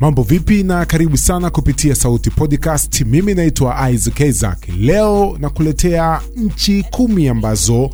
Mambo vipi na karibu sana kupitia Sauti Podcast. Mimi naitwa Isaac Isaac. Leo nakuletea nchi kumi ambazo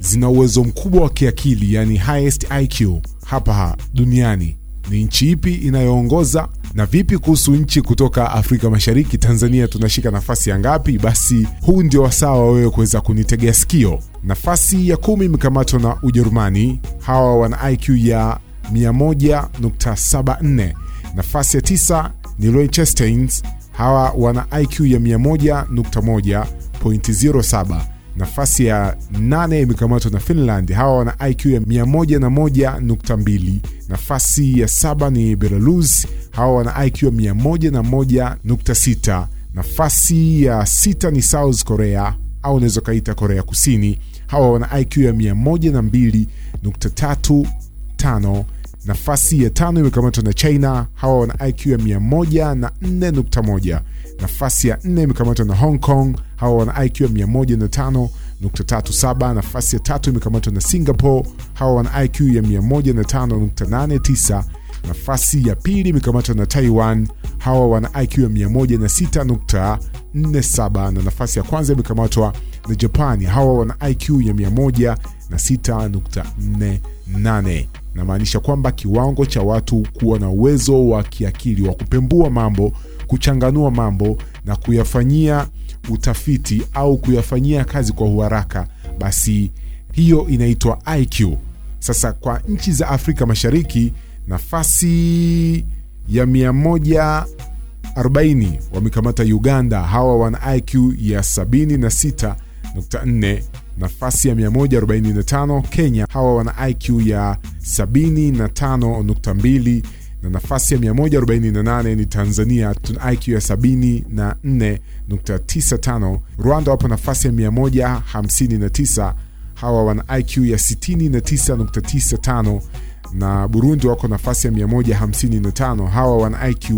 zina uwezo mkubwa wa kiakili, yani highest IQ hapa ha, duniani. Ni nchi ipi inayoongoza na vipi kuhusu nchi kutoka Afrika Mashariki? Tanzania tunashika nafasi ya ngapi? Basi huu ndio wasaa wa wewe kuweza kunitegea sikio. Nafasi ya kumi imekamatwa na Ujerumani, hawa wana IQ ya 100.74. Nafasi ya tisa ni Liechtenstein, hawa wana IQ ya 101.07. Nafasi ya nane imekamatwa na Finland, hawa wana IQ ya 101.2. Nafasi ya saba ni Belarus, hawa wana IQ ya 101.6. Nafasi ya sita ni South Korea au unaweza ukaita Korea Kusini, hawa wana IQ ya 102.35. Nafasi ya tano imekamatwa na China, hawa wana IQ ya 104.1. Nafasi ya nne imekamatwa na Hong Kong, hawa wana IQ ya 105.37. Nafasi ya tatu imekamatwa na Singapore, hawa wana IQ ya 105.89. Nafasi ya pili imekamatwa na Taiwan, hawa wana IQ ya 106.47, na nafasi ya kwanza imekamatwa na Japani, hawa wana IQ ya 106.48. Namaanisha kwamba kiwango cha watu kuwa na uwezo wa kiakili wa kupembua mambo, kuchanganua mambo na kuyafanyia utafiti au kuyafanyia kazi kwa uharaka, basi hiyo inaitwa IQ. Sasa kwa nchi za Afrika Mashariki, nafasi ya 140 wamekamata Uganda, hawa wana IQ ya 76.4. Nafasi ya 145 Kenya, hawa wana IQ ya 75.2 na nafasi ya 148 ni Tanzania, tuna IQ ya 74.95. Rwanda wapo nafasi ya 159, hawa wana IQ ya 69.95 na Burundi wako nafasi ya 155, hawa wana IQ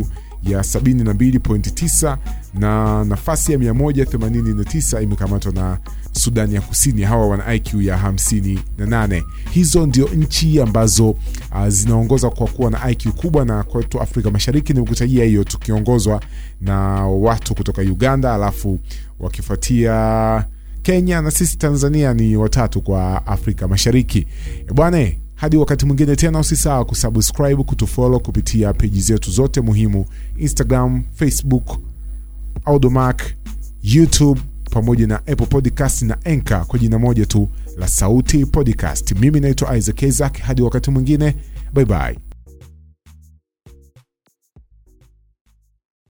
ya 72.9 na nafasi ya 189 imekamatwa na Sudani ya Kusini, hawa wana IQ ya 58. Hizo ndio nchi ambazo uh, zinaongoza kwa kuwa na IQ kubwa, na kwetu Afrika Mashariki nimekutajia hiyo, tukiongozwa na watu kutoka Uganda, alafu wakifuatia Kenya na sisi Tanzania ni watatu kwa Afrika Mashariki. E bwana hadi wakati mwingine tena, usisahau kusubscribe, kutufollow kupitia peji zetu zote muhimu: Instagram, Facebook, Audiomack, YouTube pamoja na Apple Podcast na Anchor kwa jina moja tu la Sauti Podcast. Mimi naitwa Isaac Isaac, hadi wakati mwingine, bye bye.